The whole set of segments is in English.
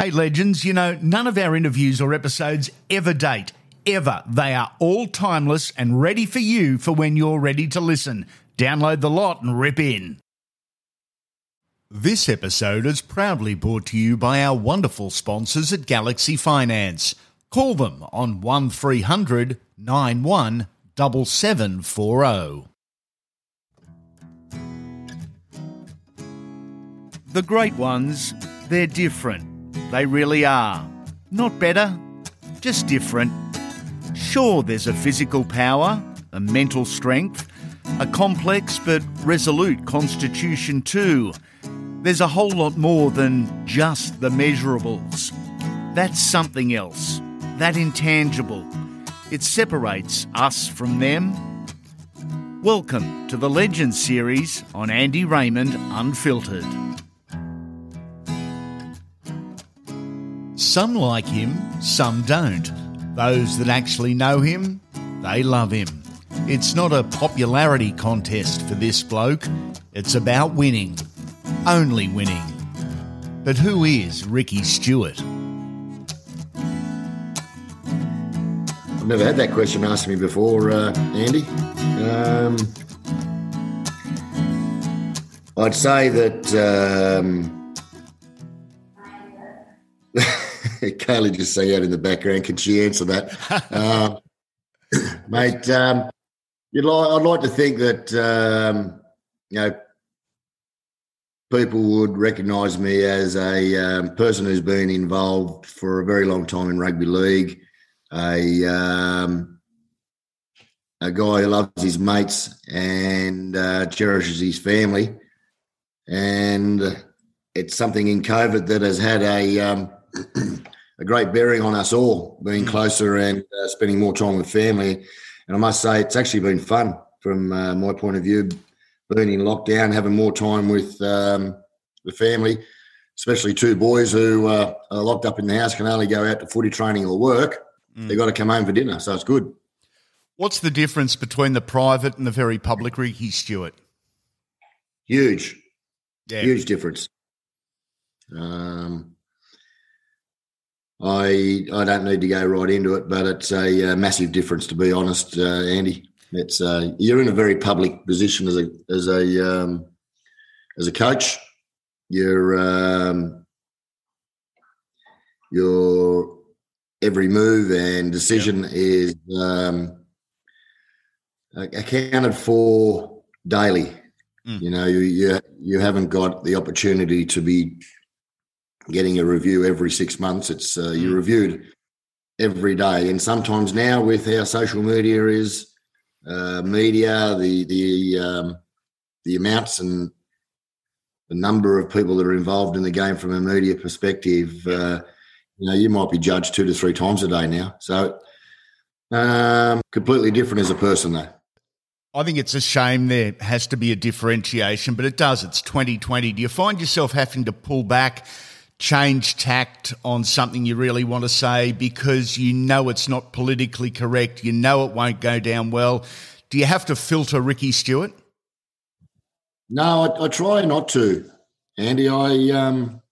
Hey, legends, you know, none of our interviews or episodes ever date. Ever. They are all timeless and ready for you for when you're ready to listen. Download the lot and rip in. This episode is proudly brought to you by our wonderful sponsors at Galaxy Finance. Call them on 1300 91 7740. The great ones, they're different. They really are. Not better, just different. Sure, there's a physical power, a mental strength, a complex but resolute constitution too. There's a whole lot more than just the measurables. That's something else, that intangible. It separates us from them. Welcome to the Legends series on Andy Raymond Unfiltered. Some like him, some don't. Those that actually know him, they love him. It's not a popularity contest for this bloke, it's about winning. Only winning. But who is Ricky Stuart? I've never had that question asked me before, uh, Andy. Um, I'd say that um, Kaylee just sang out in the background. Can she answer that, um, mate? Um, you'd like, I'd like to think that um, you know people would recognise me as a um, person who's been involved for a very long time in rugby league, a um, a guy who loves his mates and uh, cherishes his family, and it's something in COVID that has had a um, a great bearing on us all, being mm. closer and uh, spending more time with family. And I must say, it's actually been fun from uh, my point of view, being in lockdown, having more time with um, the family, especially two boys who uh, are locked up in the house, can only go out to footy training or work. Mm. They've got to come home for dinner, so it's good. What's the difference between the private and the very public Ricky Stuart? Huge, yeah. huge difference. Um, I I don't need to go right into it, but it's a, a uh, massive difference to be honest, uh, Andy. It's uh, you're in a very public position as a as a um, as a coach. Your um, your every move and decision yep. is um, accounted for daily. Mm. You know, you, you you haven't got the opportunity to be getting a review every six months. It's uh, you're mm. reviewed every day, and sometimes now with our social media is uh, media, the the um, the amounts and the number of people that are involved in the game from a media perspective. Uh, you know, you might be judged two to three times a day now. So, um, completely different as a person, though. I think it's a shame there has to be a differentiation, but it does. It's 2020. Do you find yourself having to pull back change tact on something you really want to say because you know it's not politically correct, you know it won't go down well. Do you have to filter Ricky Stuart? No, I, I try not to, Andy. I um,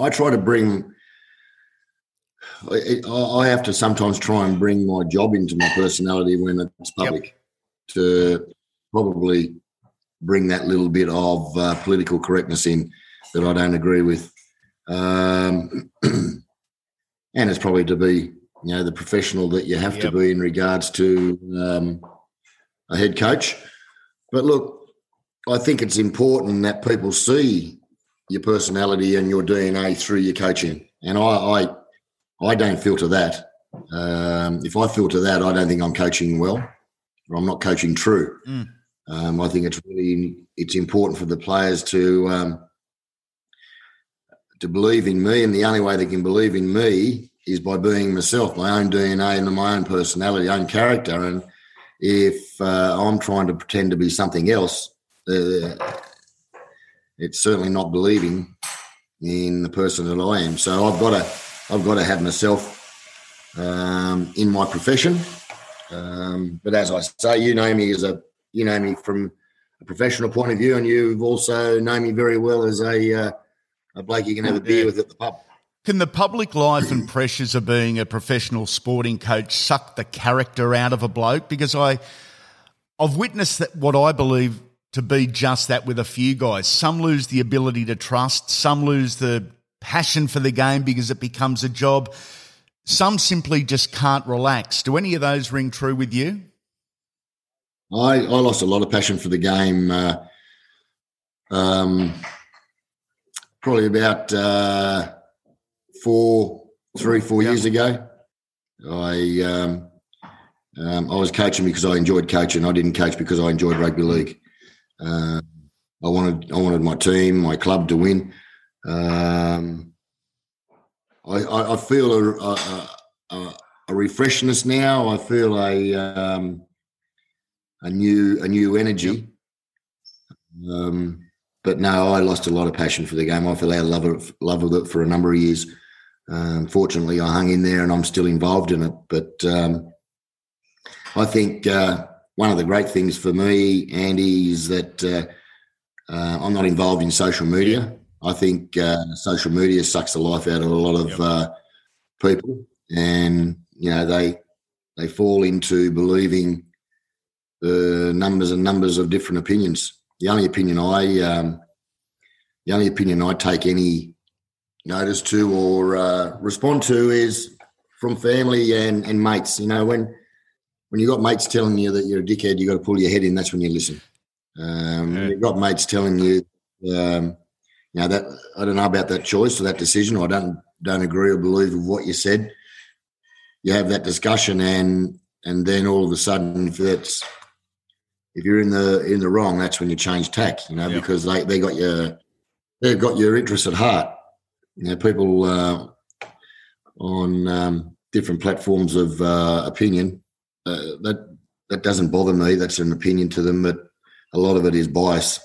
I try to bring. I, I, have to sometimes try and bring my job into my personality when it's public yep. to probably bring that little bit of uh, political correctness in that I don't agree with um, and it's probably to be, you know, the professional that you have yep. to be in regards to um, a head coach. But look, I think it's important that people see your personality and your DNA through your coaching. And I, I, I don't filter that. Um, if I filter that, I don't think I'm coaching well, or I'm not coaching true. Mm. Um, I think it's really it's important for the players to um, to believe in me, and the only way they can believe in me is by being myself, my own DNA and my own personality, own character. And if uh, I'm trying to pretend to be something else, uh, it's certainly not believing in the person that I am. So I've got to, I've got to have myself um, in my profession. Um, but as I say, you know me as a, you know me from a professional point of view, and you've also known me very well as a uh, a bloke you can have a beer with at the pub. Can the public life and pressures of being a professional sporting coach suck the character out of a bloke? Because I, I've witnessed that what I believe to be just that with a few guys. Some lose the ability to trust. Some lose the passion for the game because it becomes a job. Some simply just can't relax. Do any of those ring true with you? I, I lost a lot of passion for the game. Uh, um, probably about uh, four, three, four years ago. I um, um, I was coaching because I enjoyed coaching. I didn't coach because I enjoyed rugby league. Uh, I wanted I wanted my team, my club to win. Um, I, I, I, feel a, a, a, a, refreshness now. I feel a um, a new a new energy. Um, but no, I lost a lot of passion for the game. I fell out of love of, love of it for a number of years. Um, fortunately, I hung in there and I'm still involved in it. But um, I think uh, one of the great things for me, Andy, is that uh, uh, I'm not involved in social media. I think uh, social media sucks the life out of a lot of yep. Uh, people, and you know they they fall into believing the numbers and numbers of different opinions. The only opinion I um, the only opinion I take any notice to or uh, respond to is from family and, and mates. You know, when when you got mates telling you that you're a dickhead, you got to pull your head in. That's when you listen. Um, yeah. You've got mates telling you, um, you know, that I don't know about that choice or that decision, or I don't don't agree or believe with what you said. You have that discussion, and and then all of a sudden, if that's if you're in the in the wrong, that's when you change tack. You know, yeah. because they they got your they've got your interest at heart. You know, people uh, on um, different platforms of uh, opinion uh, that that doesn't bother me. That's an opinion to them, but a lot of it is bias.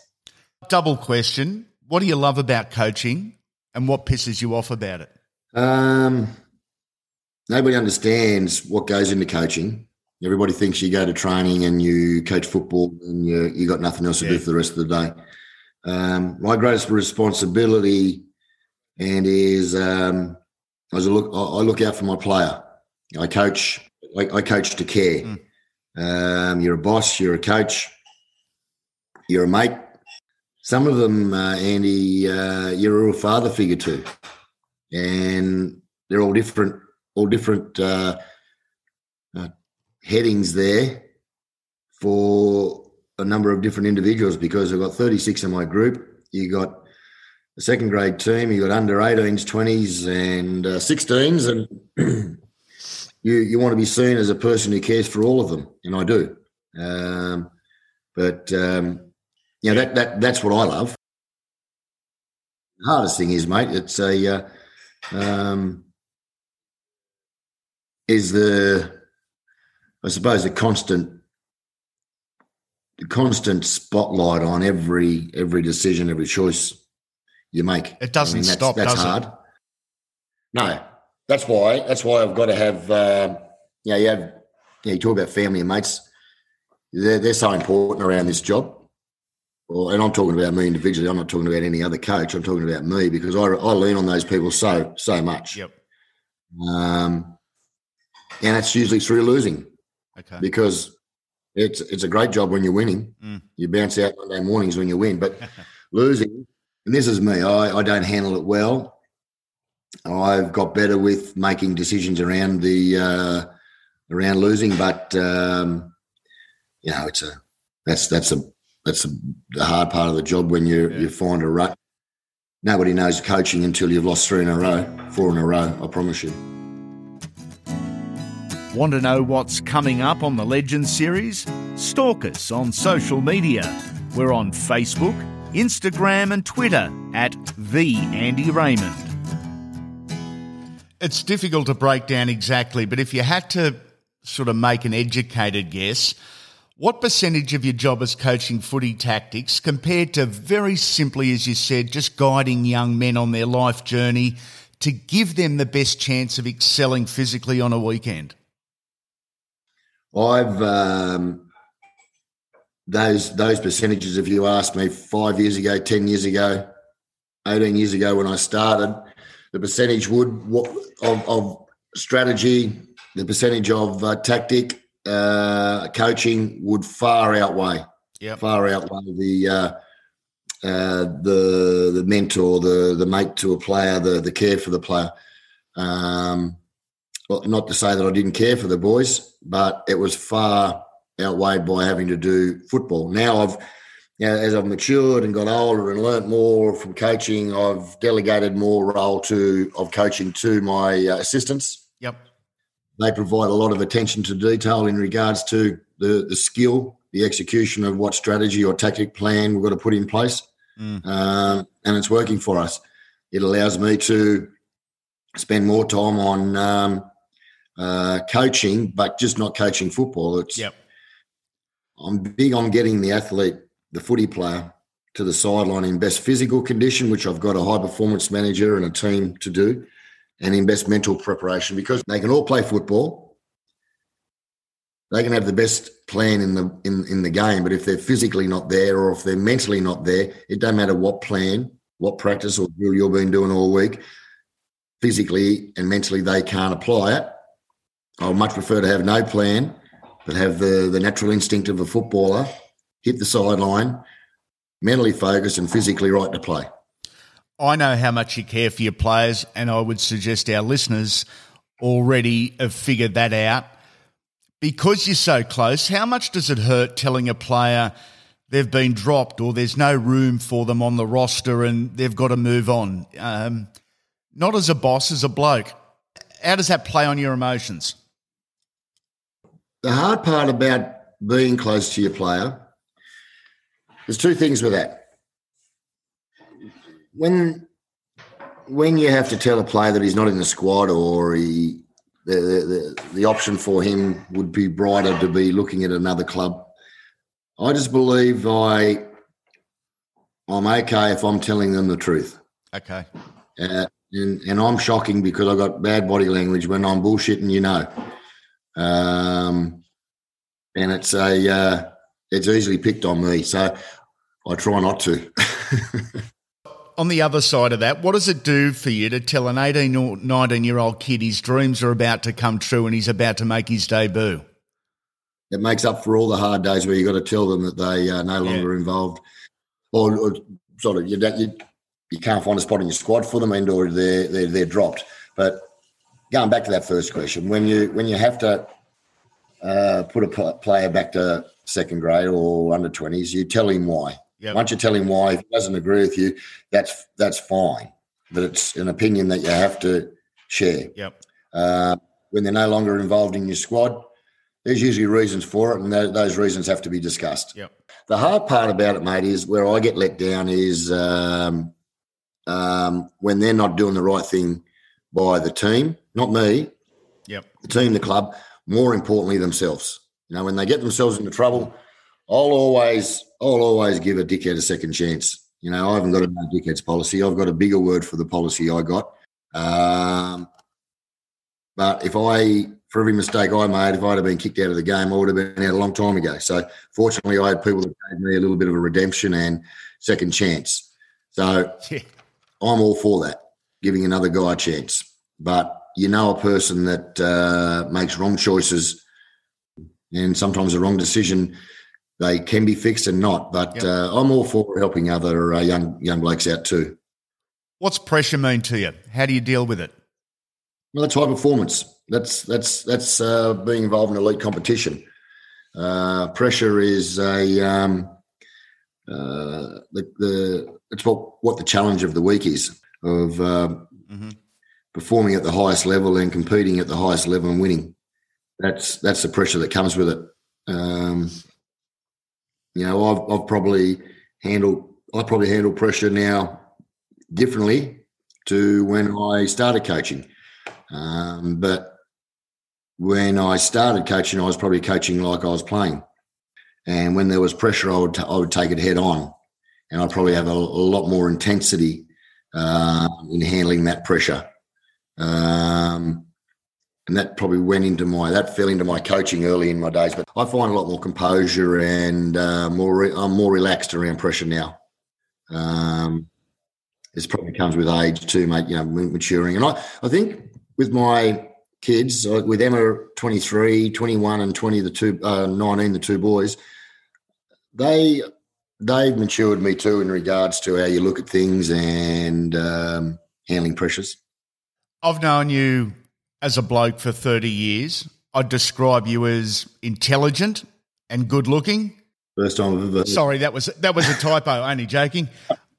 Double question: What do you love about coaching, and what pisses you off about it? Um, nobody understands what goes into coaching. Everybody thinks you go to training and you coach football and you you got nothing else to yeah. do for the rest of the day. Um, my greatest responsibility and is um, as I look I look out for my player. I coach I, I coach to care. Mm. Um, you're a boss, you're a coach, you're a mate. Some of them, uh, Andy, uh, you're a real father figure too, and they're all different, all different uh, uh, headings there for a number of different individuals. Because I've got 36 in my group. You got a second grade team. You got under 18s, 20s, and 16s, uh, and you you want to be seen as a person who cares for all of them, and I do. Um, but um, you know that that that's what I love. The hardest thing is, mate, it's a uh, um, is the I suppose the constant the constant spotlight on every every decision, every choice you make. It doesn't I mean, that's, stop. That's does hard. It? No, that's why. That's why I've got to have. Uh, you know, you have. You, know, you talk about family and mates. They're they're so important around this job. Well, and I'm talking about me individually. I'm not talking about any other coach. I'm talking about me because I I lean on those people so so much. Yep. Um, and that's usually through losing. Okay. Because it's it's a great job when you're winning. Mm. You bounce out Monday mornings when you win, but losing. And this is me. I, I don't handle it well. I've got better with making decisions around the uh, around losing, but um, you know, it's a that's that's a that's a, the hard part of the job when you yeah. you find a rut. Nobody knows coaching until you've lost three in a row, four in a row. I promise you. Want to know what's coming up on the Legends series? Stalk us on social media. We're on Facebook, Instagram, and Twitter at the Andy Raymond. It's difficult to break down exactly, but if you had to sort of make an educated guess, what percentage of your job is coaching footy tactics compared to very simply, as you said, just guiding young men on their life journey to give them the best chance of excelling physically on a weekend? I've um, those those percentages. If you asked me five years ago, ten years ago, eighteen years ago when I started, the percentage would of, of strategy, the percentage of uh, tactic, uh, coaching would far outweigh, yep. far outweigh the uh, uh, the the mentor, the the mate to a player, the the care for the player. Um, well, not to say that I didn't care for the boys, but it was far outweighed by having to do football. Now I've, you know, as I've matured and got older and learnt more from coaching, I've delegated more role to of coaching to my uh, assistants. Yep. They provide a lot of attention to detail in regards to the the skill, the execution of what strategy or tactic plan we've got to put in place, mm. um, and it's working for us. It allows me to spend more time on um, uh, coaching, but just not coaching football. It's yep. I'm big on getting the athlete, the footy player, to the sideline in best physical condition, which I've got a high performance manager and a team to do, and in best mental preparation because they can all play football. They can have the best plan in the in, in the game, but if they're physically not there or if they're mentally not there, it don't matter what plan, what practice or drill you've been doing all week. Physically and mentally, they can't apply it. I would much prefer to have no plan but have the, the natural instinct of a footballer, hit the sideline, mentally focused and physically right to play. I know how much you care for your players, and I would suggest our listeners already have figured that out. Because you're so close, how much does it hurt telling a player they've been dropped or there's no room for them on the roster and they've got to move on? Um, not as a boss, as a bloke. How does that play on your emotions? The hard part about being close to your player, there's two things with that. When when you have to tell a player that he's not in the squad or he the, the, the option for him would be brighter to be looking at another club. I just believe I I'm okay if I'm telling them the truth. Okay. Uh, and, and I'm shocking because I got bad body language when I'm bullshitting, you know. Um, and it's a uh, it's easily picked on me, so I try not to. on the other side of that, what does it do for you to tell an 18 or 19 year old kid his dreams are about to come true and he's about to make his debut? It makes up for all the hard days where you've got to tell them that they are no longer yeah. involved, or, or, sort of you, you you can't find a spot in your squad for them, and or they're they're, they're dropped. But going back to that first question, when you when you have to uh, put a player back to second grade or under twenties, you tell him why. Yep. Once you tell him why, if he doesn't agree with you, that's that's fine. But it's an opinion that you have to share. Yep. Uh, when they're no longer involved in your squad, there's usually reasons for it, and th- those reasons have to be discussed. Yep. The hard part about it, mate, is where I get let down is um, um, when they're not doing the right thing by the team, not me. Yep. The team, the club, more importantly themselves. You know, when they get themselves into trouble, I'll always I'll always give a dickhead a second chance. You know, I haven't got a no dickheads policy. I've got a bigger word for the policy I got. Um, but if I, for every mistake I made, if I'd have been kicked out of the game, I would have been out a long time ago. So fortunately, I had people that gave me a little bit of a redemption and second chance. So yeah. I'm all for that, giving another guy a chance. But you know a person that uh, makes wrong choices and sometimes a wrong decision. They can be fixed and not but yep. uh, i'm all for helping other uh, young young blokes out too. What's pressure mean to you? How do you deal with it? Well that's high performance. That's that's that's uh, being involved in elite competition. Uh, pressure is a um, uh, the, the it's what what the challenge of the week is of mm-hmm performing at the highest level and competing at the highest level and winning. That's that's the pressure that comes with it. Um, you know, I've I've probably handled I probably handle pressure now differently to when I started coaching. Um, but when I started coaching, I was probably coaching like I was playing. And when there was pressure, I would, t- I would take it head on. And I'd probably have a, a lot more intensity uh, in handling that pressure. Um, and that probably went into my that fell into my coaching early in my days. But I find a lot more composure and uh, more. Re- I'm more relaxed around pressure now. Um, This probably comes with age too, mate. You know, maturing. And I, I think with my kids, with Emma 23, 21, and 20, the two, uh, 19, the two boys, they they've matured me too in regards to how you look at things and um, handling pressures. I've known you as a bloke for 30 years. I'd describe you as intelligent and good looking. First time I've ever. Sorry, that was that was a typo. only joking.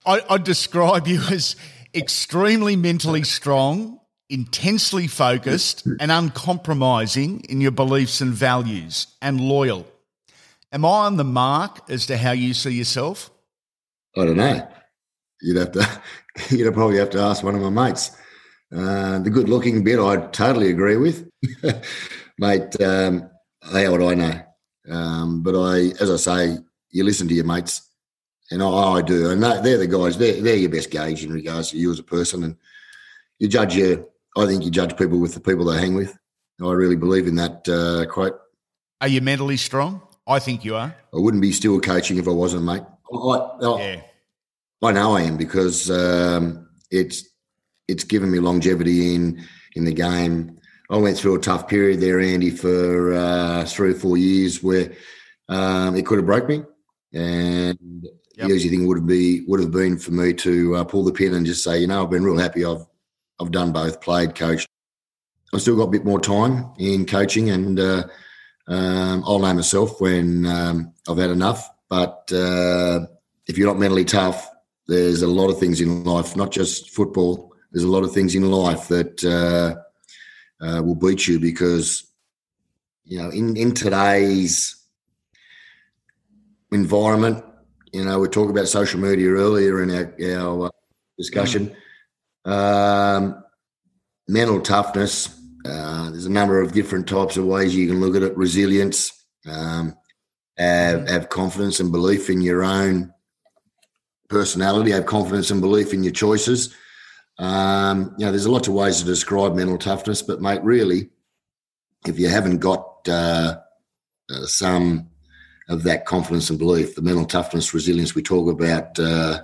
I, I'd describe you as extremely mentally strong, intensely focused, and uncompromising in your beliefs and values, and loyal. Am I on the mark as to how you see yourself? I don't know. You'd have to. You'd probably have to ask one of my mates. Uh, the good-looking bit, I totally agree with, mate. Um, how would I know? Um, but I, as I say, you listen to your mates, and I, I do, and they're the guys. They're they're your best gauge in regards to you as a person, and you judge your. I think you judge people with the people they hang with. I really believe in that uh, quote. Are you mentally strong? I think you are. I wouldn't be still coaching if I wasn't, mate. I, I, yeah. I know I am because um, it's it's given me longevity in in the game. I went through a tough period there, Andy, for uh, three or four years where um, it could have broke me, and yep. the easy thing would have be would have been for me to uh, pull the pin and just say, you know, I've been real happy. I've I've done both, played, coached. I've still got a bit more time in coaching, and uh, um, I'll know myself when um, I've had enough. But uh, if you're not mentally tough, there's a lot of things in life, not just football. There's a lot of things in life that uh, uh, will beat you because, you know, in, in today's environment, you know, we talked about social media earlier in our, our uh, discussion. Um, mental toughness uh, there's a number of different types of ways you can look at it. Resilience, um, have, have confidence and belief in your own personality, have confidence and belief in your choices. Um, you know, there's a lot of ways to describe mental toughness, but mate, really, if you haven't got uh, uh, some of that confidence and belief, the mental toughness, resilience we talk about, uh,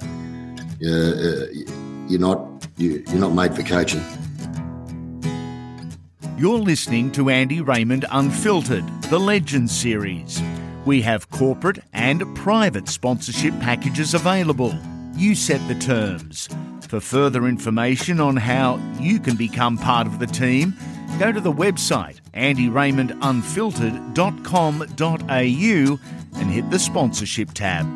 uh you're not you, you're not made for coaching. You're listening to Andy Raymond Unfiltered, the Legends series. We have corporate and private sponsorship packages available. You set the terms. For further information on how you can become part of the team, go to the website andyraymondunfiltered.com.au and hit the sponsorship tab.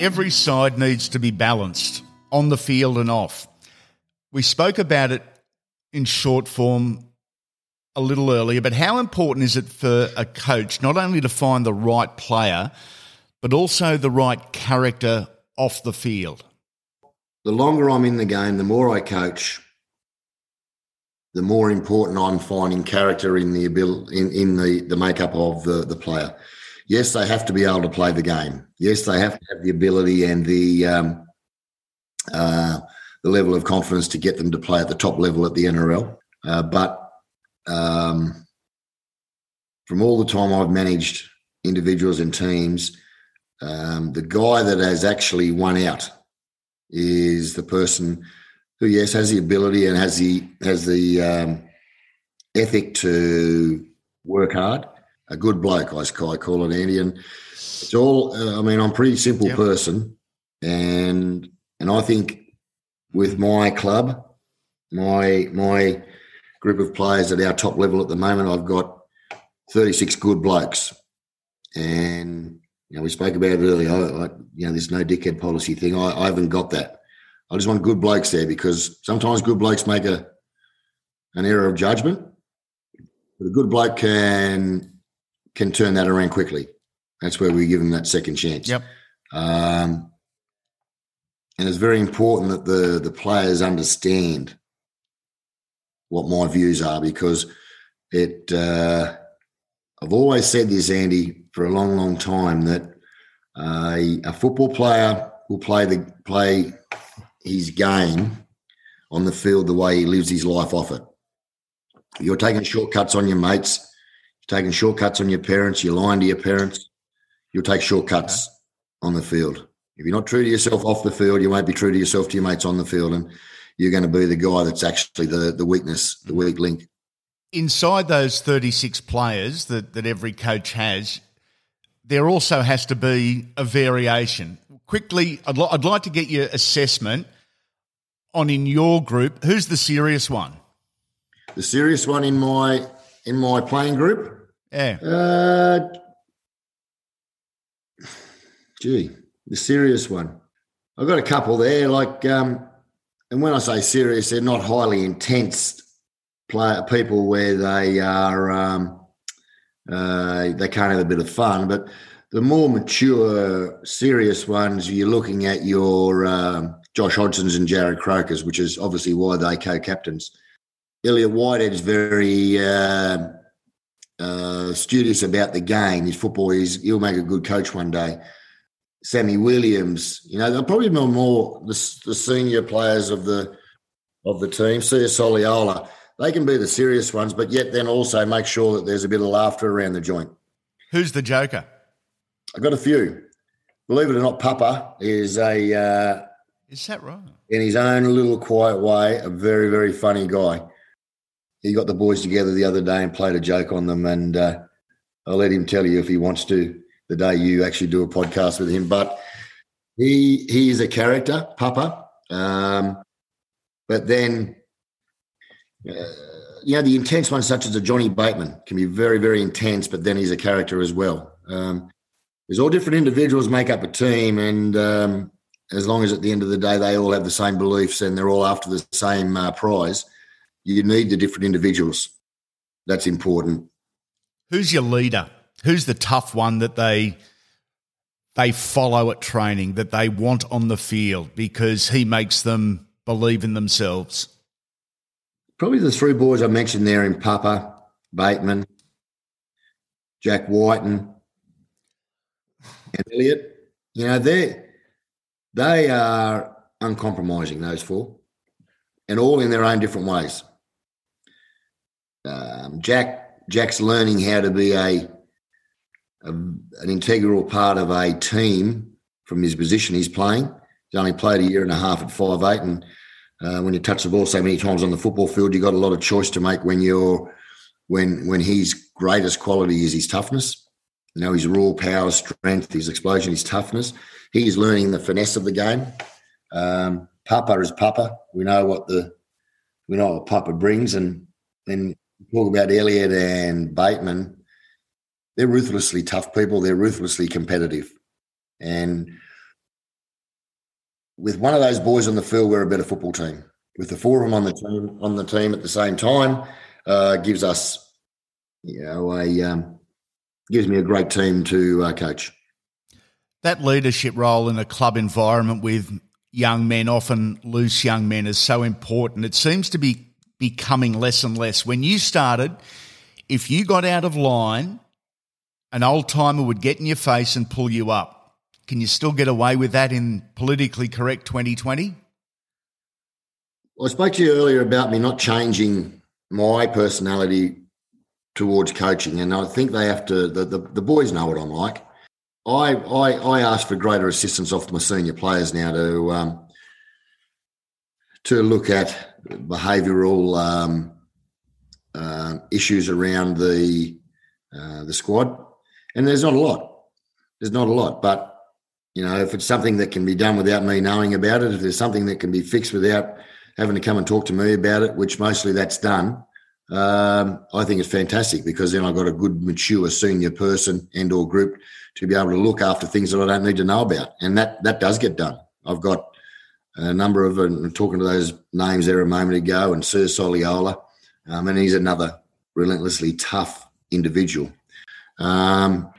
Every side needs to be balanced on the field and off. We spoke about it in short form a little earlier, but how important is it for a coach not only to find the right player, but also the right character off the field? The longer I'm in the game, the more I coach, the more important I'm finding character in the ability in, in the, the makeup of the, the player. Yes, they have to be able to play the game. Yes, they have to have the ability and the um, uh, the level of confidence to get them to play at the top level at the NRL. Uh, but um, from all the time I've managed individuals and teams, um, the guy that has actually won out is the person who, yes, has the ability and has the has the um, ethic to work hard. A good bloke, I call it, Andy. And it's all. Uh, I mean, I'm a pretty simple yep. person, and and I think with my club, my my group of players at our top level at the moment, I've got 36 good blokes, and you know we spoke about it earlier. I, I, you know, there's no dickhead policy thing. I, I haven't got that. I just want good blokes there because sometimes good blokes make a an error of judgment, but a good bloke can can turn that around quickly. That's where we give them that second chance. Yep. Um, and it's very important that the the players understand what my views are because it. Uh, I've always said this, Andy, for a long, long time that uh, a football player will play the play his game on the field the way he lives his life off it. You're taking shortcuts on your mates, you're taking shortcuts on your parents, you're lying to your parents, you'll take shortcuts on the field. If you're not true to yourself off the field, you won't be true to yourself to your mates on the field, and you're going to be the guy that's actually the the weakness, the weak link. Inside those 36 players that, that every coach has, there also has to be a variation. Quickly, I'd, li- I'd like to get your assessment on in your group. Who's the serious one? The serious one in my in my playing group. Yeah. Uh, gee, the serious one. I've got a couple there. Like, um, and when I say serious, they're not highly intense play, people where they are um, uh, they can't have a bit of fun. But the more mature, serious ones, you're looking at your um, Josh Hodgson's and Jarrod Croker's, which is obviously why they co-captains. Elliott Whitehead's very uh, uh, studious about the game. His football, he's, he'll make a good coach one day. Sammy Williams, you know, they're probably more, more the, the senior players of the of the team. Sia Soliola, they can be the serious ones, but yet then also make sure that there's a bit of laughter around the joint. Who's the joker? I've got a few. Believe it or not, Papa is a uh, is that right? In his own little quiet way, a very very funny guy. He got the boys together the other day and played a joke on them, and uh, I'll let him tell you if he wants to the day you actually do a podcast with him. But he he is a character, Papa. Um, but then, uh, you know, the intense ones such as a Johnny Bateman can be very very intense, but then he's a character as well. Um, there's all different individuals make up a team, and um, as long as at the end of the day they all have the same beliefs and they're all after the same uh, prize, you need the different individuals. That's important. Who's your leader? who's the tough one that they they follow at training that they want on the field because he makes them believe in themselves? Probably the three boys I mentioned there in Papa, Bateman, Jack Wighton, and Elliott. You know, they they are uncompromising, those four, and all in their own different ways. Um, Jack Jack's learning how to be a a, an integral part of a team from his position he's playing. He's only played a year and a half at five eight, and uh, when you touch the ball so many times on the football field, you've got a lot of choice to make when you're when when his greatest quality is his toughness. You know, his raw power, strength, his explosion, his toughness. He's learning the finesse of the game. Um, Papa is Papa. We know what the we know what Papa brings, and then talk about Elliott and Bateman they're ruthlessly tough people. They're ruthlessly competitive. And with one of those boys on the field, we're a better football team. With the four of them on the team on the team at the same time, uh, gives us, you know, a um, gives me a great team to uh, coach. That leadership role in a club environment with young men, often loose young men, is so important. It seems to be becoming less and less. When you started, if you got out of line an old timer would get in your face and pull you up. Can you still get away with that in politically correct 2020? Well, I spoke to you earlier about me not changing my personality towards coaching, and I think they have to. The, the, the boys know what I'm like. I, I I ask for greater assistance off my senior players now to um, to look at behavioural um, uh, issues around the uh, the squad and there's not a lot. There's not a lot, but you know, if it's something that can be done without me knowing about it, if there's something that can be fixed without having to come and talk to me about it, which mostly that's done, um, I think it's fantastic because then I've got a good, mature senior person and or group to be able to look after things that I don't need to know about, and that that does get done. I've got a number of, and talking to those names there a moment ago, and Sia Soliola, um, and he's another relentlessly tough individual um,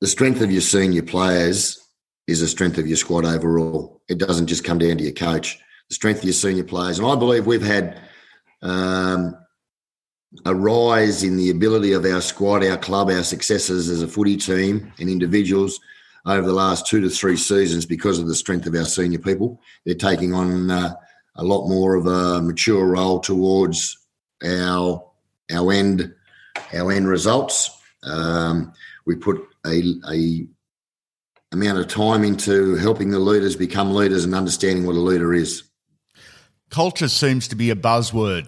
the strength of your senior players is the strength of your squad overall. It doesn't just come down to your coach. The strength of your senior players, and I believe we've had um, a rise in the ability of our squad, our club, our successes as a footy team and individuals over the last two to three seasons because of the strength of our senior people. They're taking on uh, a lot more of a mature role towards our our end our end results um, we put a, a amount of time into helping the leaders become leaders and understanding what a leader is. Culture seems to be a buzzword.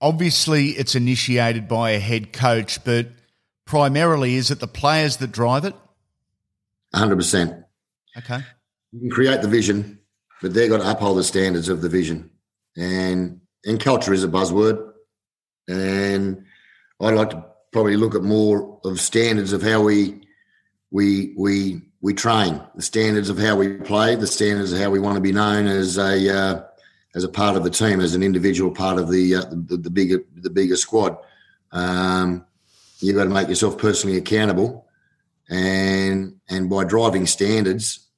Obviously, it's initiated by a head coach, but primarily, is it the players that drive it? 100%. Okay. You can create the vision, but they've got to uphold the standards of the vision. And and culture is a buzzword. And I'd like to probably look at more of standards of how we we we we train, the standards of how we play, the standards of how we want to be known as a uh, as a part of the team, as an individual part of the uh, the, the, bigger the bigger squad. Um, you've got to make yourself personally accountable, and and by driving standards,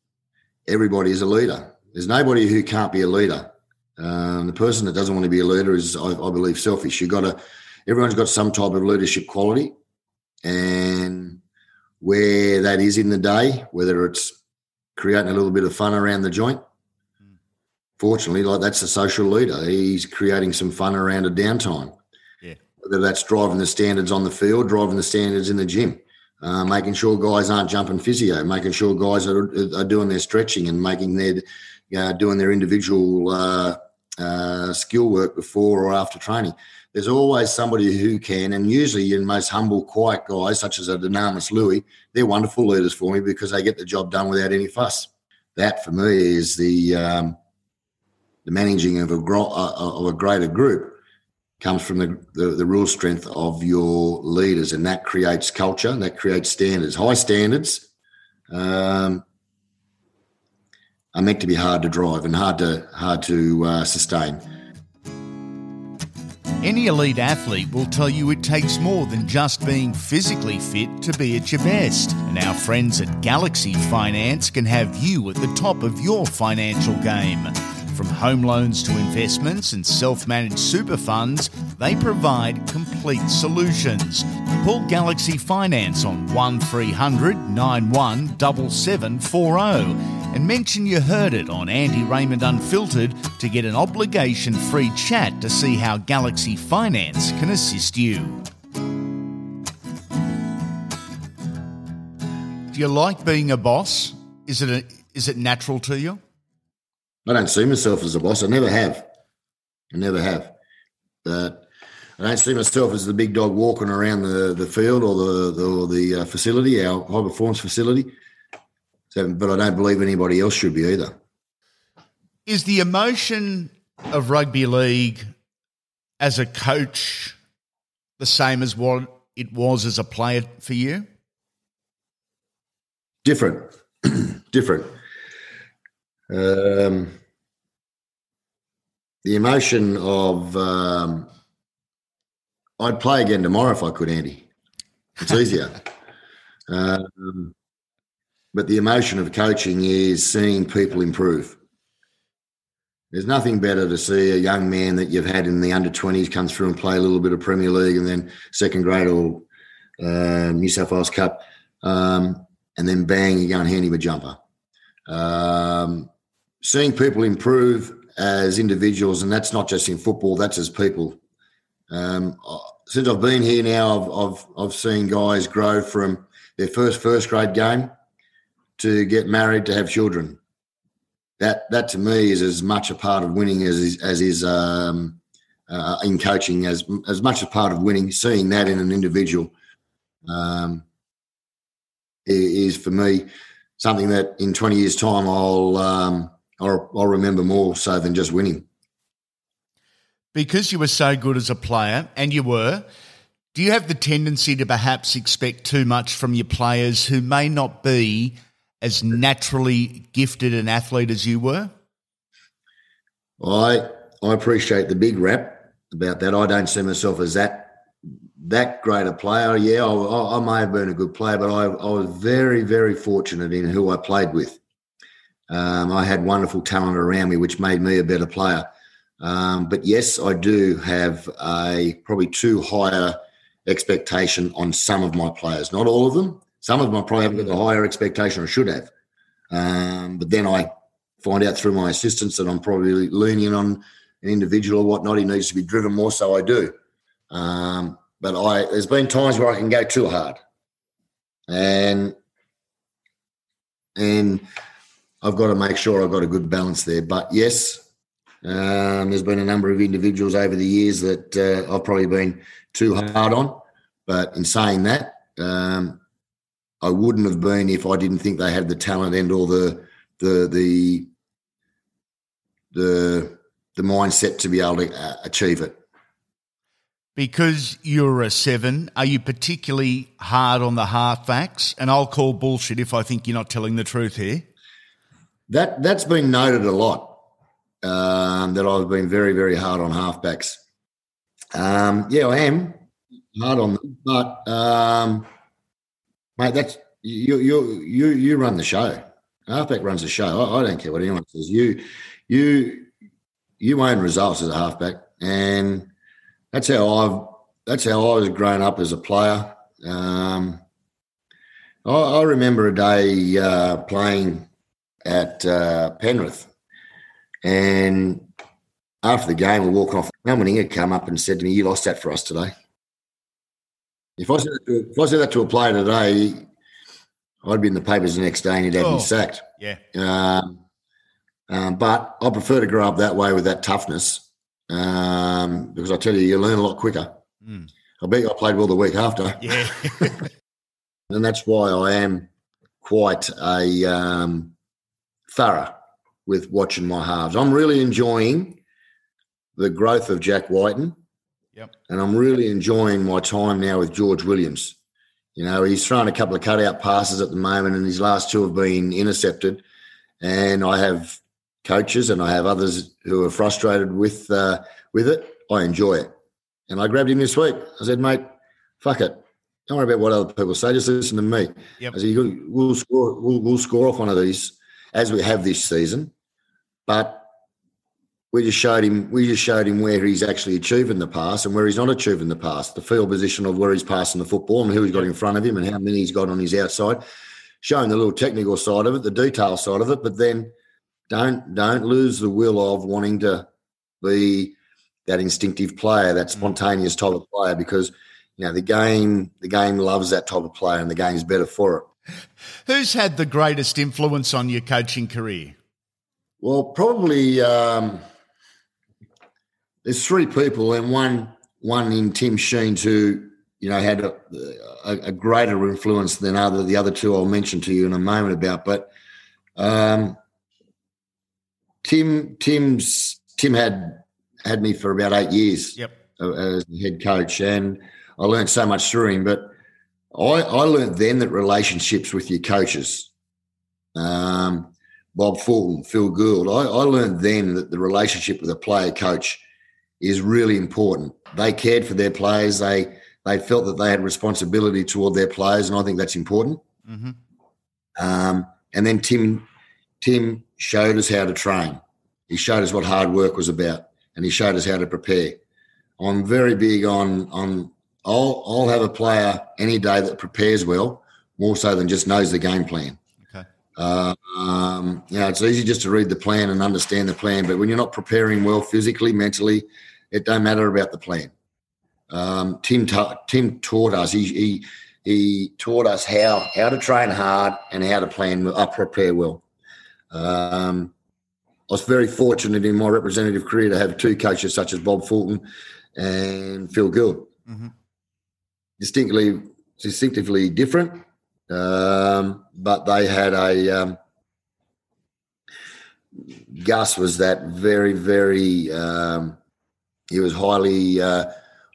everybody is a leader. There's nobody who can't be a leader. Um, the person that doesn't want to be a leader is, I, I believe, selfish. You got to. Everyone's got some type of leadership quality, and where that is in the day, whether it's creating a little bit of fun around the joint. Fortunately, like that's a social leader. He's creating some fun around a downtime. Yeah. Whether that's driving the standards on the field, driving the standards in the gym, uh, making sure guys aren't jumping physio, making sure guys are, are doing their stretching and making their uh, doing their individual uh, uh, skill work before or after training. There's always somebody who can, and usually your most humble, quiet guys, such as a Dunamis Lui, they're wonderful leaders for me because they get the job done without any fuss. That for me is the um, the managing of a gro- uh, of a greater group comes from the, the, the real strength of your leaders, and that creates culture, and that creates standards, high standards. Um, are meant to be hard to drive and hard to hard to uh, sustain. Any elite athlete will tell you it takes more than just being physically fit to be at your best. And our friends at Galaxy Finance can have you at the top of your financial game. From home loans to investments and self managed super funds, they provide complete solutions. Call Galaxy Finance on 1300 917740 and mention you heard it on Andy Raymond Unfiltered to get an obligation free chat to see how Galaxy Finance can assist you. Do you like being a boss? Is it a, is it natural to you? I don't see myself as a boss. I never have. I never have. But I don't see myself as the big dog walking around the, the field or the the, or the uh, facility, our high performance facility. So, but I don't believe anybody else should be either. Is the emotion of rugby league as a coach the same as what it was as a player for you? Different, different. Um, the emotion of um, I'd play again tomorrow if I could, Andy. It's easier. um, but the emotion of coaching is seeing people improve. There's nothing better to see a young man that you've had in the under 20s come through and play a little bit of Premier League and then second grade or uh, New South Wales Cup, um, and then bang, you go and hand him a jumper. Um, seeing people improve as individuals, and that's not just in football, that's as people. Um, since I've been here now, I've, I've, I've seen guys grow from their first first grade game to get married to have children. That that to me is as much a part of winning as is, as is um, uh, in coaching as as much a part of winning. Seeing that in an individual um, is for me something that in twenty years' time I'll um, I'll, I'll remember more so than just winning. Because you were so good as a player, and you were, do you have the tendency to perhaps expect too much from your players who may not be as naturally gifted an athlete as you were? I I appreciate the big rap about that. I don't see myself as that that great a player. Yeah, I, I may have been a good player, but I, I was very very fortunate in who I played with. Um, I had wonderful talent around me, which made me a better player. Um, but yes, I do have a probably too higher expectation on some of my players. Not all of them. Some of them I probably haven't got the higher expectation I should have. Um, but then I find out through my assistants that I'm probably leaning on an individual or whatnot. He needs to be driven more, so I do. Um, but I there's been times where I can go too hard, and and I've got to make sure I've got a good balance there. But yes, um, there's been a number of individuals over the years that uh, I've probably been too hard on. But in saying that, um, I wouldn't have been if I didn't think they had the talent and or the the the the the mindset to be able to uh, achieve it. Because you're a seven, are you particularly hard on the halfbacks? And I'll call bullshit if I think you're not telling the truth here. That that's been noted a lot. Um, that I've been very very hard on halfbacks. Um, yeah, I am hard on them, but um, mate, that's you you you you run the show. Halfback runs the show. I, I don't care what anyone says. You you you own results as a halfback, and that's how I've that's how I was growing up as a player. Um, I, I, remember a day uh, playing at uh, Penrith, and after the game, we are walking off. had come up and said to me, "You lost that for us today." If I said that to, if I said that to a player today, I'd be in the papers the next day and he'd have oh, me sacked. Yeah. Um, um, but I prefer to grow up that way with that toughness um, because I tell you, you learn a lot quicker. Mm. I bet you I played well the week after. Yeah. and that's why I am quite a um, thorough with watching my halves. I'm really enjoying the growth of Jack Wighton. Yep. And I'm really enjoying my time now with George Williams. You know, he's thrown a couple of cutout passes at the moment, and his last two have been intercepted. And I have coaches and I have others who are frustrated with uh, with it. I enjoy it. And I grabbed him this week. I said, mate, fuck it. Don't worry about what other people say. Just listen to me. Yep. I said, we'll score, we'll, we'll score off one of these as we have this season. But we just showed him we just showed him where he's actually achieving the pass and where he's not achieving the pass, the field position of where he's passing the football and who he's got in front of him and how many he's got on his outside, showing the little technical side of it, the detail side of it, but then don't don't lose the will of wanting to be that instinctive player, that mm. spontaneous type of player, because you know the game the game loves that type of player and the game's better for it. Who's had the greatest influence on your coaching career? Well, probably um, there's three people, and one one in Tim Sheens who you know had a, a, a, greater influence than other the other two I'll mention to you in a moment about. But um, Tim Tim's Tim had had me for about eight years yep. as head coach, and I learned so much through him. But I, I learned then that relationships with your coaches, um, Bob Fulton, Phil Gould, I, I learned then that the relationship with a player coach is really important. They cared for their players. They they felt that they had responsibility toward their players, and I think that's important. Mm-hmm. Um, and then Tim Tim showed us how to train. He showed us what hard work was about, and he showed us how to prepare. I'm very big on on. I'll I'll have a player any day that prepares well, more so than just knows the game plan. Okay. Uh, um, you know, it's easy just to read the plan and understand the plan, but when you're not preparing well physically, mentally, it don't matter about the plan. Um, Tim ta- Tim taught us. He, he he taught us how how to train hard and how to plan uh, prepare well. Um, I was very fortunate in my representative career to have two coaches such as Bob Fulton and Phil Gould. Mm-hmm. Distinctly distinctively different, um, but they had a um, Gus was that very very um, he was highly uh,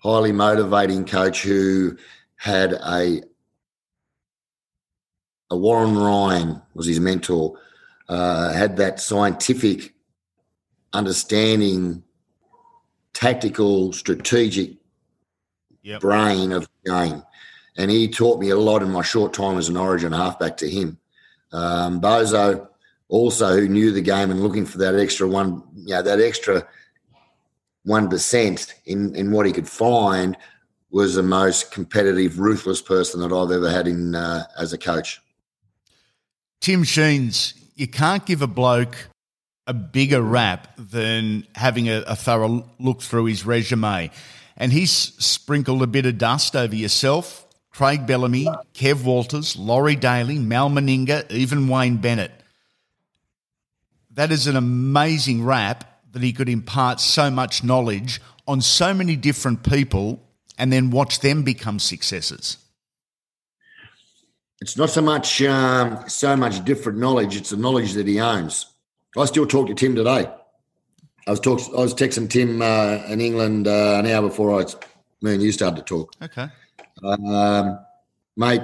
highly motivating coach who had a a Warren Ryan was his mentor. Uh, had that scientific understanding, tactical, strategic yep. brain of the game. And he taught me a lot in my short time as an origin halfback to him. Um, Bozo also who knew the game and looking for that extra one, you know, that extra one percent in in what he could find was the most competitive, ruthless person that I've ever had in uh, as a coach. Tim Sheens, you can't give a bloke a bigger rap than having a, a thorough look through his resume, and he's sprinkled a bit of dust over yourself, Craig Bellamy, Kev Walters, Laurie Daley, Mal Meninga, even Wayne Bennett. That is an amazing rap that he could impart so much knowledge on so many different people and then watch them become successes. It's not so much um, so much different knowledge; it's the knowledge that he owns. I still talk to Tim today. I was talk, I was texting Tim uh, in England uh, an hour before I, me and you started to talk. Okay, um, mate.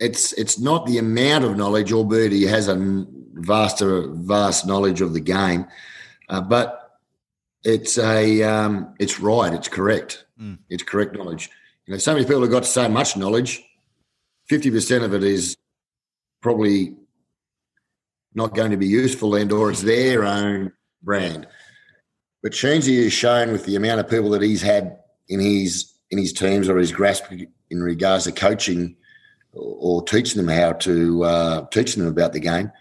It's it's not the amount of knowledge, albeit he has a vast vast knowledge of the game, uh, but it's a um, it's right, it's correct, mm. it's correct knowledge. You know, so many people have got so much knowledge. Fifty percent of it is probably not going to be useful and or it's their own brand. But Sheensy has shown with the amount of people that he's had in his in his teams or his grasp in regards to coaching or, or teaching them how to uh, teaching them about the game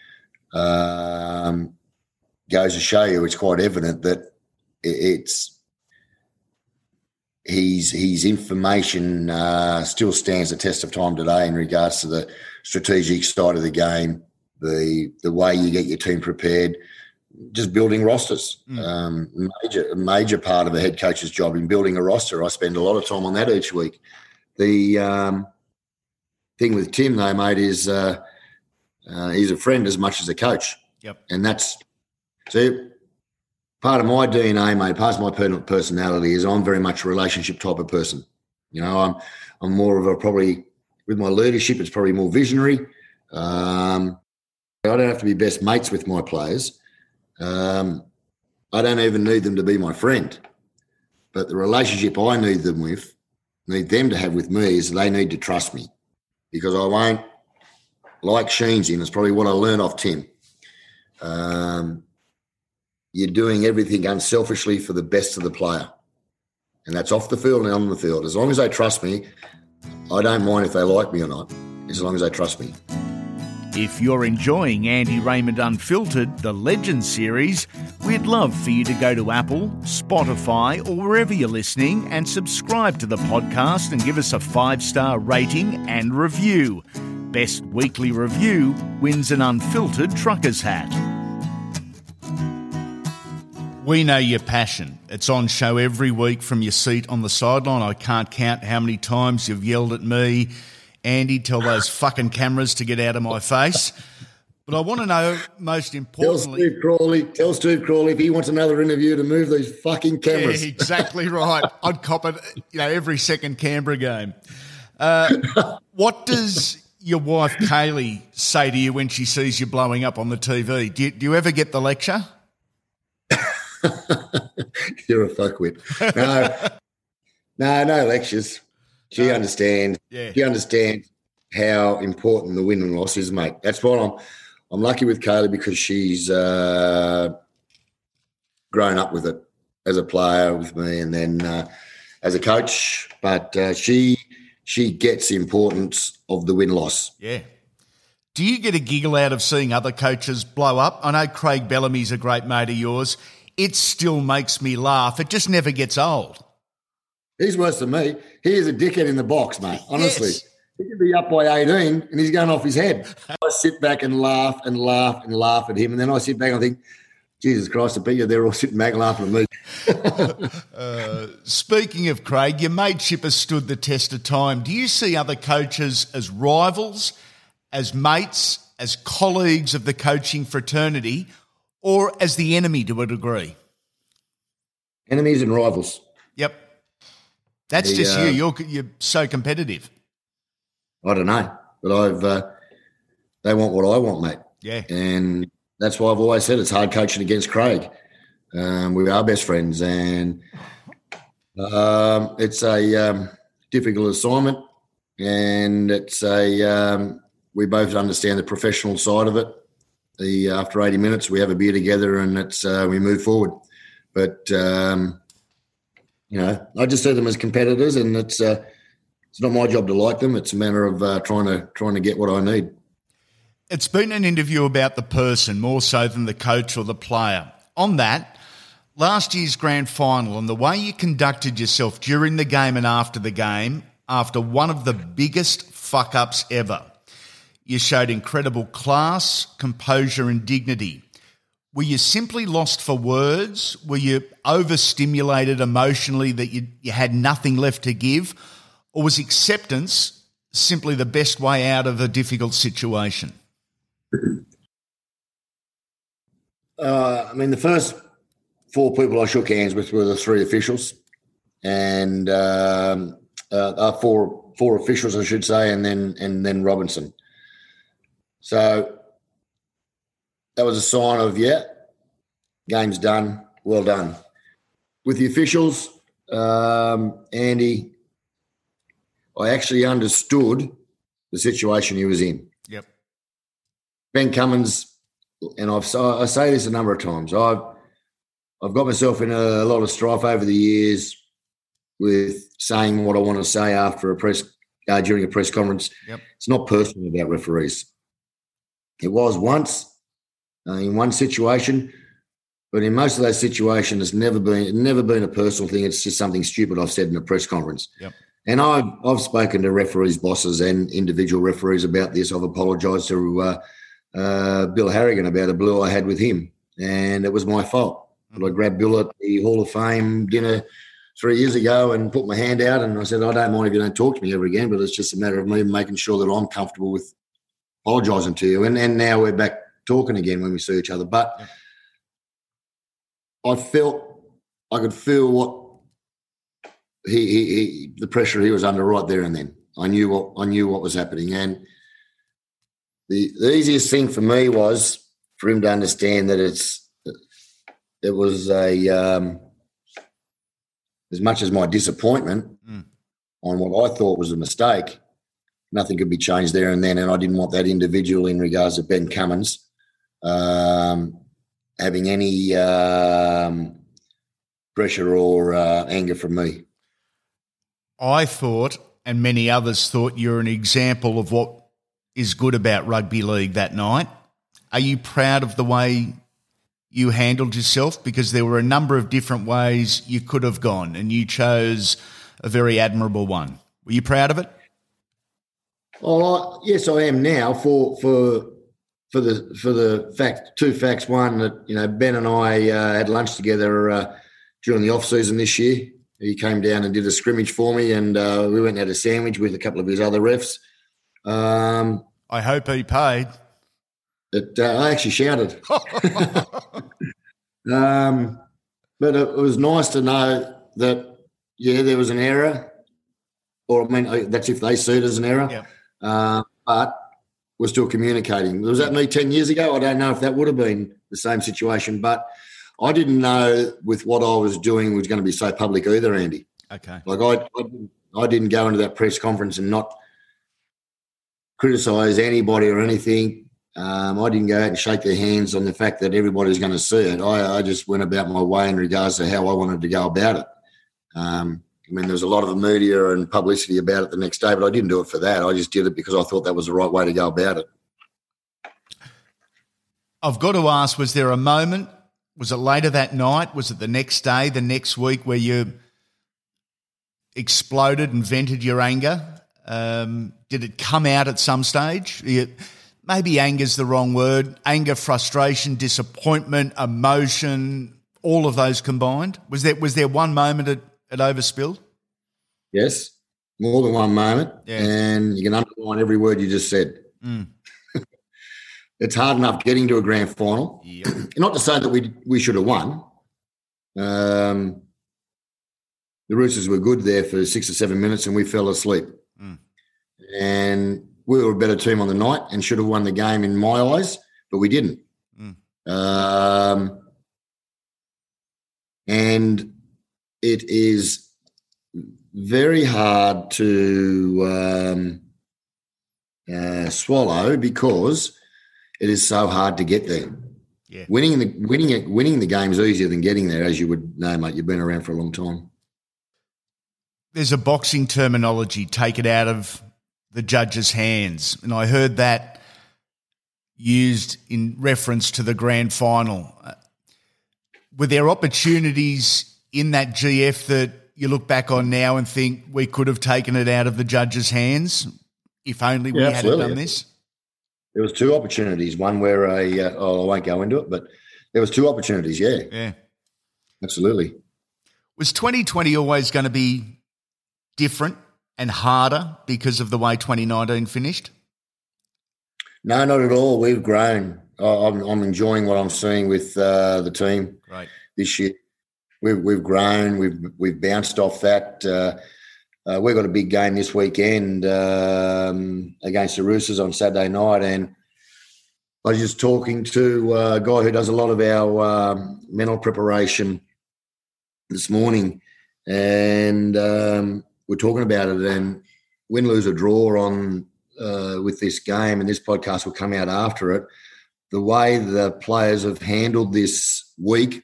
um, goes to show you it's quite evident that it's his his information uh, still stands the test of time today in regards to the strategic side of the game, the the way you get your team prepared, just building rosters. Mm. Um, major major part of a head coach's job in building a roster. I spend a lot of time on that each week. The um, thing with Tim though, mate, is uh, uh, he's a friend as much as a coach. Yep. And that's see part of my DNA, mate. Part of my personality is I'm very much a relationship type of person. You know, I'm I'm more of a probably with my leadership. It's probably more visionary. Um, I don't have to be best mates with my players. Um, I don't even need them to be my friend. But the relationship I need them with, need them to have with me is they need to trust me because I won't like Sheen's in, it's probably what I learned off Tim. Um, you're doing everything unselfishly for the best of the player. And that's off the field and on the field. As long as they trust me, I don't mind if they like me or not, as long as they trust me. If you're enjoying Andy Raymond Unfiltered, the Legend series, we'd love for you to go to Apple, Spotify, or wherever you're listening and subscribe to the podcast and give us a five star rating and review. Best weekly review wins an unfiltered trucker's hat. We know your passion. It's on show every week from your seat on the sideline. I can't count how many times you've yelled at me, Andy, tell those fucking cameras to get out of my face. But I want to know, most importantly, tell Steve Crawley, tell Steve Crawley if he wants another interview to move these fucking cameras. Yeah, exactly right. I'd cop it, you know, every second Canberra game. Uh, what does your wife Kaylee say to you when she sees you blowing up on the TV? Do you, do you ever get the lecture? You're a fuckwit. No, no, no lectures. She no. understands. Yeah. She understands how important the win and loss is, mate. That's why I'm I'm lucky with Kaylee because she's uh, grown up with it as a player with me, and then uh, as a coach. But uh, she she gets the importance of the win loss. Yeah. Do you get a giggle out of seeing other coaches blow up? I know Craig Bellamy's a great mate of yours. It still makes me laugh. It just never gets old. He's worse than me. He is a dickhead in the box, mate. Honestly. Yes. He could be up by 18 and he's going off his head. I sit back and laugh and laugh and laugh at him. And then I sit back and think, Jesus Christ, I bet you they're all sitting back laughing at me. uh, speaking of Craig, your mateship has stood the test of time. Do you see other coaches as rivals, as mates, as colleagues of the coaching fraternity, or as the enemy to a degree? Enemies and rivals. That's the, just uh, you. You're, you're so competitive. I don't know, but I've, uh, they want what I want, mate. Yeah. And that's why I've always said it's hard coaching against Craig. Um, we are best friends, and um, it's a um, difficult assignment, and it's a um, we both understand the professional side of it. The after eighty minutes, we have a beer together, and it's uh, we move forward. But um, you know, I just see them as competitors, and it's uh, it's not my job to like them. It's a matter of uh, trying to trying to get what I need. It's been an interview about the person more so than the coach or the player. On that, last year's grand final and the way you conducted yourself during the game and after the game after one of the biggest fuck ups ever. You showed incredible class, composure, and dignity. Were you simply lost for words? Were you overstimulated emotionally that you, you had nothing left to give? Or was acceptance simply the best way out of a difficult situation? Uh, I mean, the first four people I shook hands with were the three officials, and um, uh, uh, four four officials, I should say, and then and then Robinson. So that was a sign of yeah, game's done, well done. With the officials, um, Andy, I actually understood the situation he was in. Yep. Ben Cummins, and I've I say this a number of times. I've I've got myself in a, lot of strife over the years with saying what I want to say after a press uh, during a press conference. Yep. It's not personal about referees. It was once uh, in one situation, but in most of those situations, it's never been never been a personal thing. It's just something stupid I've said in a press conference. Yep. And I've I've spoken to referees, bosses, and individual referees about this. I've apologised to uh, uh, Bill Harrigan about a blue I had with him, and it was my fault. But I grabbed Bill at the Hall of Fame dinner three years ago and put my hand out, and I said, "I don't mind if you don't talk to me ever again, but it's just a matter of me making sure that I'm comfortable with apologising to you." And and now we're back talking again when we see each other. But I felt I could feel what he, he, he, the pressure he was under right there and then. I knew what I knew what was happening, and the the easiest thing for me was for him to understand that it's it was a um, as much as my disappointment mm. on what I thought was a mistake. Nothing could be changed there and then, and I didn't want that individual in regards to Ben Cummins um, having any um, pressure or uh, anger from me. I thought, and many others thought, you're an example of what is good about rugby league that night. Are you proud of the way you handled yourself? Because there were a number of different ways you could have gone, and you chose a very admirable one. Were you proud of it? Well, I, yes, I am now. For for for the for the fact two facts. One that you know Ben and I uh, had lunch together uh, during the off season this year. He came down and did a scrimmage for me, and uh, we went and had a sandwich with a couple of his other refs. Um, I hope he paid. It, uh, I actually shouted. um, but it, was nice to know that yeah, there was an error, or I mean that's if they see it as an error. Yeah. Uh, but we're still communicating. Was that me ten years ago? I don't know if that would have been the same situation, but I didn't know with what I was doing was going to be so public either, Andy. Okay. Like I, I, I didn't go into that press conference and not criticise anybody or anything. Um, I didn't go out and shake their hands on the fact that everybody's going to see it. I, I, just went about my way in regards to how I wanted to go about it. Um, I mean, there was a lot of media and publicity about it the next day, but I didn't do it for that. I just did it because I thought that was the right way to go about it. I've got to ask was there a moment was it later that night? Was it the next day, the next week, where you exploded and vented your anger? Um, did it come out at some stage? Maybe anger's the wrong word. Anger, frustration, disappointment, emotion, all of those combined. Was there was there one moment it, it overspilled? Yes, more than one moment, yeah. and you can underline every word you just said. Mm it's hard enough getting to a grand final. Yep. Not to say that we we should have won. Um, the Roosters were good there for six or seven minutes, and we fell asleep. Mm. And we were a better team on the night and should have won the game in my eyes, but we didn't. Mm. Um, and it is very hard to um, uh, swallow because it is so hard to get there. Yeah. Winning the winning it winning the game is easier than getting there, as you would know, mate. You've been around for a long time. There's a boxing terminology, take it out of the judge's hands. And I heard that used in reference to the grand final. Uh, were there opportunities in that GF that you look back on now and think we could have taken it out of the judge's hands if only we Yeah, had done this? There was two opportunities. One where a uh, oh, I won't go into it, but there was two opportunities. Yeah, Yeah. absolutely. Was 2020 always going to be different and harder because of the way 2019 finished? No, not at all. We've grown. I'm, I'm enjoying what I'm seeing with uh, the team Right. this year. We've we've grown. We've we've bounced off that. Uh, uh, we've got a big game this weekend um, against the Roosters on Saturday night, and I was just talking to a guy who does a lot of our um, mental preparation this morning, and um, we're talking about it. And win, lose, or draw on uh, with this game, and this podcast will come out after it. The way the players have handled this week,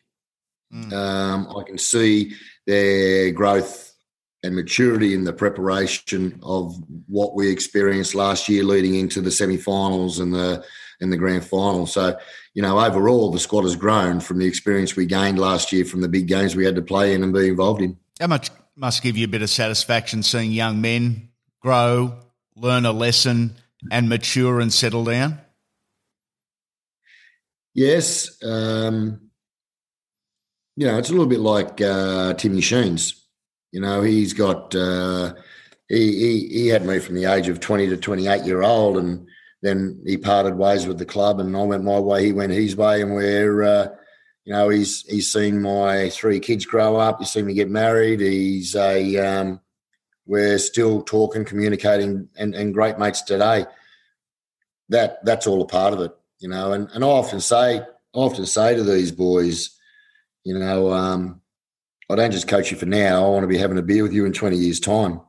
Mm. um, I can see their growth and maturity in the preparation of what we experienced last year, leading into the semi-finals and the and the grand final. So, you know, overall, the squad has grown from the experience we gained last year from the big games we had to play in and be involved in. How much must give you a bit of satisfaction seeing young men grow, learn a lesson, and mature and settle down? Yes. Um, you know, it's a little bit like uh, Timmy Sheens. You know, he's got, uh, he, he, he had me from the age of 20 to 28 year old, and then he parted ways with the club, and I went my way, he went his way, and we're, uh, you know, he's he's seen my three kids grow up. He's seen me get married. He's a, um, we're still talking, communicating, and, and great mates today. That that's all a part of it you know. And, and I often say, I often say to these boys, you know, um, I don't just coach you for now. I want to be having a beer with you in 20 years' time.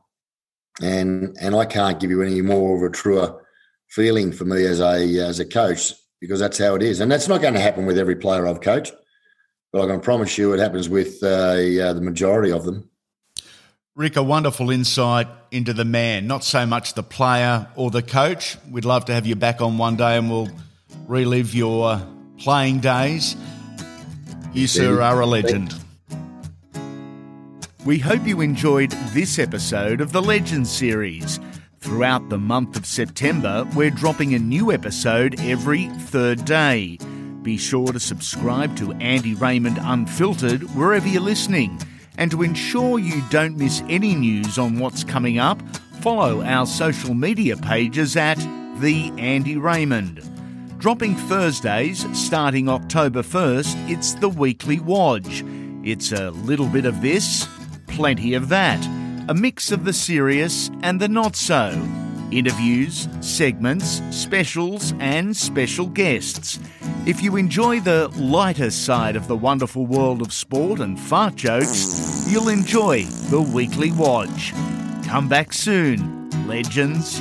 And and I can't give you any more of a truer feeling for me as a as a coach because that's how it is. And that's not going to happen with every player I've coached, but I can promise you it happens with uh, uh, the majority of them. Rick, a wonderful insight into the man, not so much the player or the coach. We'd love to have you back on one day and we'll relive your playing days. You, sir, are a legend. We hope you enjoyed this episode of the Legends series. Throughout the month of September, we're dropping a new episode every third day. Be sure to subscribe to Andy Raymond Unfiltered wherever you're listening. And to ensure you don't miss any news on what's coming up, follow our social media pages at The Andy Raymond. Dropping Thursdays starting October 1st, it's the weekly Wodge. It's a little bit of this, plenty of that, a mix of the serious and the not so. Interviews, segments, specials, and special guests. If you enjoy the lighter side of the wonderful world of sport and fart jokes, you'll enjoy the weekly Wodge. Come back soon, legends.